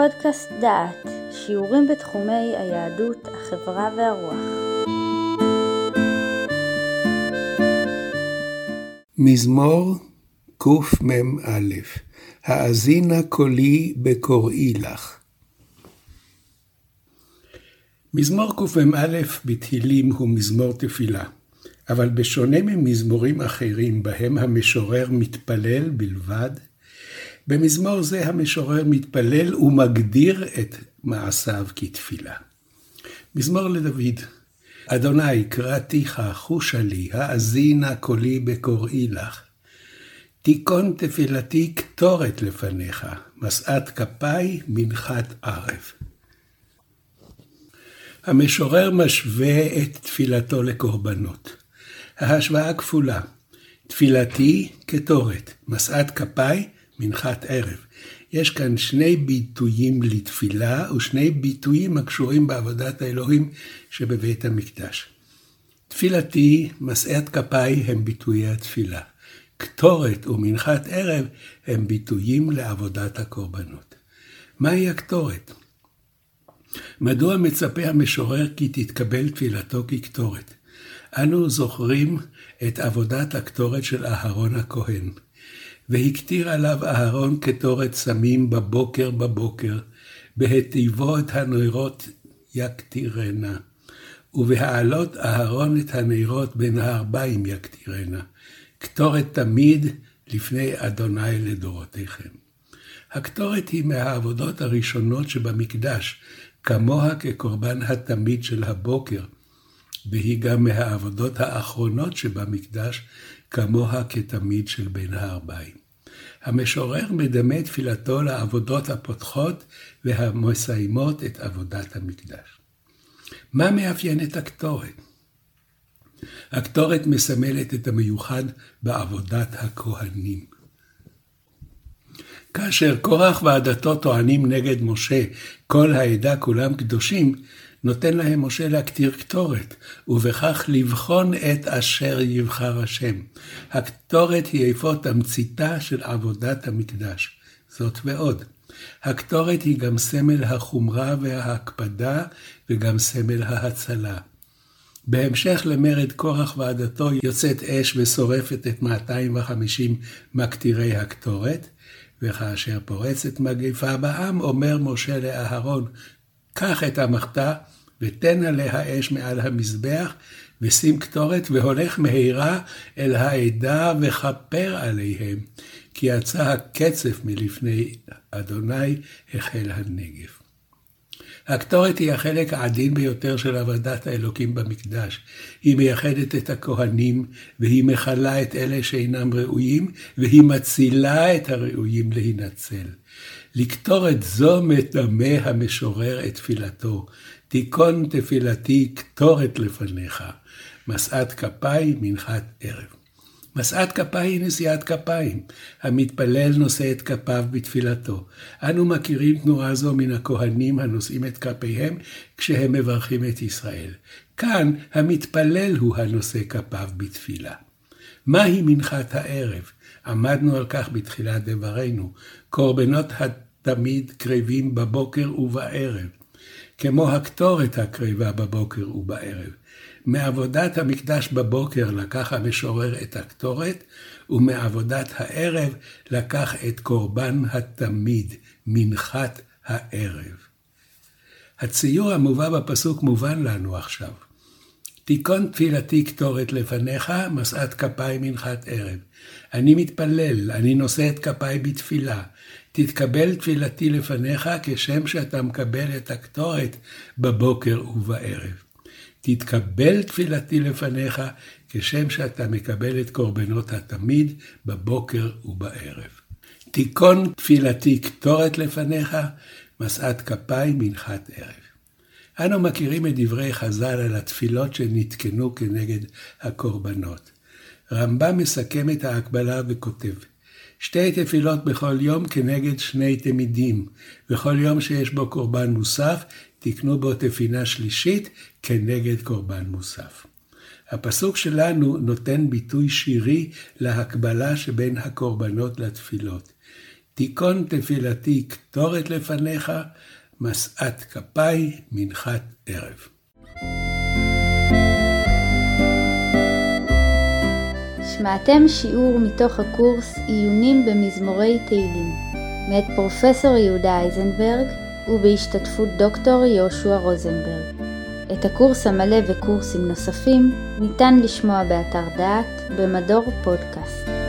פודקאסט דעת, שיעורים בתחומי היהדות, החברה והרוח. מזמור קמ"א האזינה קולי בקוראי לך. מזמור קמ"א בתהילים הוא מזמור תפילה, אבל בשונה ממזמורים אחרים בהם המשורר מתפלל בלבד, במזמור זה המשורר מתפלל ומגדיר את מעשיו כתפילה. מזמור לדוד אדוני קראתיך חושה לי, האזינה קולי בקוראי לך. תיכון תפילתי קטורת לפניך, משאת כפיי מנחת ערב. המשורר משווה את תפילתו לקורבנות. ההשוואה כפולה, תפילתי קטורת, משאת כפיי מנחת ערב. יש כאן שני ביטויים לתפילה ושני ביטויים הקשורים בעבודת האלוהים שבבית המקדש. תפילתי, משאת כפיי הם ביטויי התפילה. קטורת ומנחת ערב הם ביטויים לעבודת הקורבנות. מהי הקטורת? מדוע מצפה המשורר כי תתקבל תפילתו כקטורת? אנו זוכרים את עבודת הקטורת של אהרון הכהן. והקטיר עליו אהרון קטורת סמים בבוקר בבוקר, בהטיבו את הנרות יקטירנה, ובהעלות אהרון את הנרות בין הארבעים יקטירנה, קטורת תמיד לפני אדוני לדורותיכם. הקטורת היא מהעבודות הראשונות שבמקדש, כמוה כקורבן התמיד של הבוקר, והיא גם מהעבודות האחרונות שבמקדש, כמוה כתמיד של בין הארבעים. המשורר מדמה תפילתו לעבודות הפותחות והמסיימות את עבודת המקדש. מה מאפיין את הקטורת? הקטורת מסמלת את המיוחד בעבודת הכהנים. כאשר קורח ועדתו טוענים נגד משה, כל העדה כולם קדושים, נותן להם משה להקטיר קטורת, ובכך לבחון את אשר יבחר השם. הקטורת היא אפוא תמציתה של עבודת המקדש. זאת ועוד. הקטורת היא גם סמל החומרה וההקפדה, וגם סמל ההצלה. בהמשך למרד קורח ועדתו יוצאת אש ושורפת את 250 מקטירי הקטורת, וכאשר פורצת מגפה בעם, אומר משה לאהרון, קח את המחתה ותן עליה אש מעל המזבח, ושים קטורת, והולך מהרה אל העדה וכפר עליהם, כי יצא הקצף מלפני אדוני החל הנגב. הקטורת היא החלק העדין ביותר של עבודת האלוקים במקדש. היא מייחדת את הכהנים, והיא מכלה את אלה שאינם ראויים, והיא מצילה את הראויים להינצל. לקטורת זו מטמא המשורר את תפילתו, תיכון תפילתי קטורת לפניך, משאת כפיי מנחת ערב. משאת כפיי היא נשיאת כפיים. המתפלל נושא את כפיו בתפילתו. אנו מכירים תנועה זו מן הכהנים הנושאים את כפיהם כשהם מברכים את ישראל. כאן המתפלל הוא הנושא כפיו בתפילה. מהי מנחת הערב? עמדנו על כך בתחילת דברינו. קורבנות התמיד קרבים בבוקר ובערב. כמו הקטורת הקרבה בבוקר ובערב. מעבודת המקדש בבוקר לקח המשורר את הקטורת, ומעבודת הערב לקח את קורבן התמיד, מנחת הערב. הציור המובא בפסוק מובן לנו עכשיו. תיכון תפילתי קטורת לפניך, משאת כפיי מנחת ערב. אני מתפלל, אני נושא את כפיי בתפילה. תתקבל תפילתי לפניך כשם שאתה מקבל את הקטורת בבוקר ובערב. תתקבל תפילתי לפניך כשם שאתה מקבל את קורבנות התמיד בבוקר ובערב. תיכון תפילתי קטורת לפניך, משאת כפיי מנחת ערב. אנו מכירים את דברי חז"ל על התפילות שנתקנו כנגד הקורבנות. רמב"ם מסכם את ההקבלה וכותב, שתי תפילות בכל יום כנגד שני תמידים, וכל יום שיש בו קורבן מוסף, תקנו בו תפילה שלישית כנגד קורבן מוסף. הפסוק שלנו נותן ביטוי שירי להקבלה שבין הקורבנות לתפילות. תיכון תפילתי קטורת לפניך, משאת כפיי מנחת ערב. שמעתם שיעור מתוך הקורס עיונים במזמורי תהילים, מאת פרופסור יהודה אייזנברג ובהשתתפות דוקטור יהושע רוזנברג. את הקורס המלא וקורסים נוספים ניתן לשמוע באתר דעת במדור פודקאסט.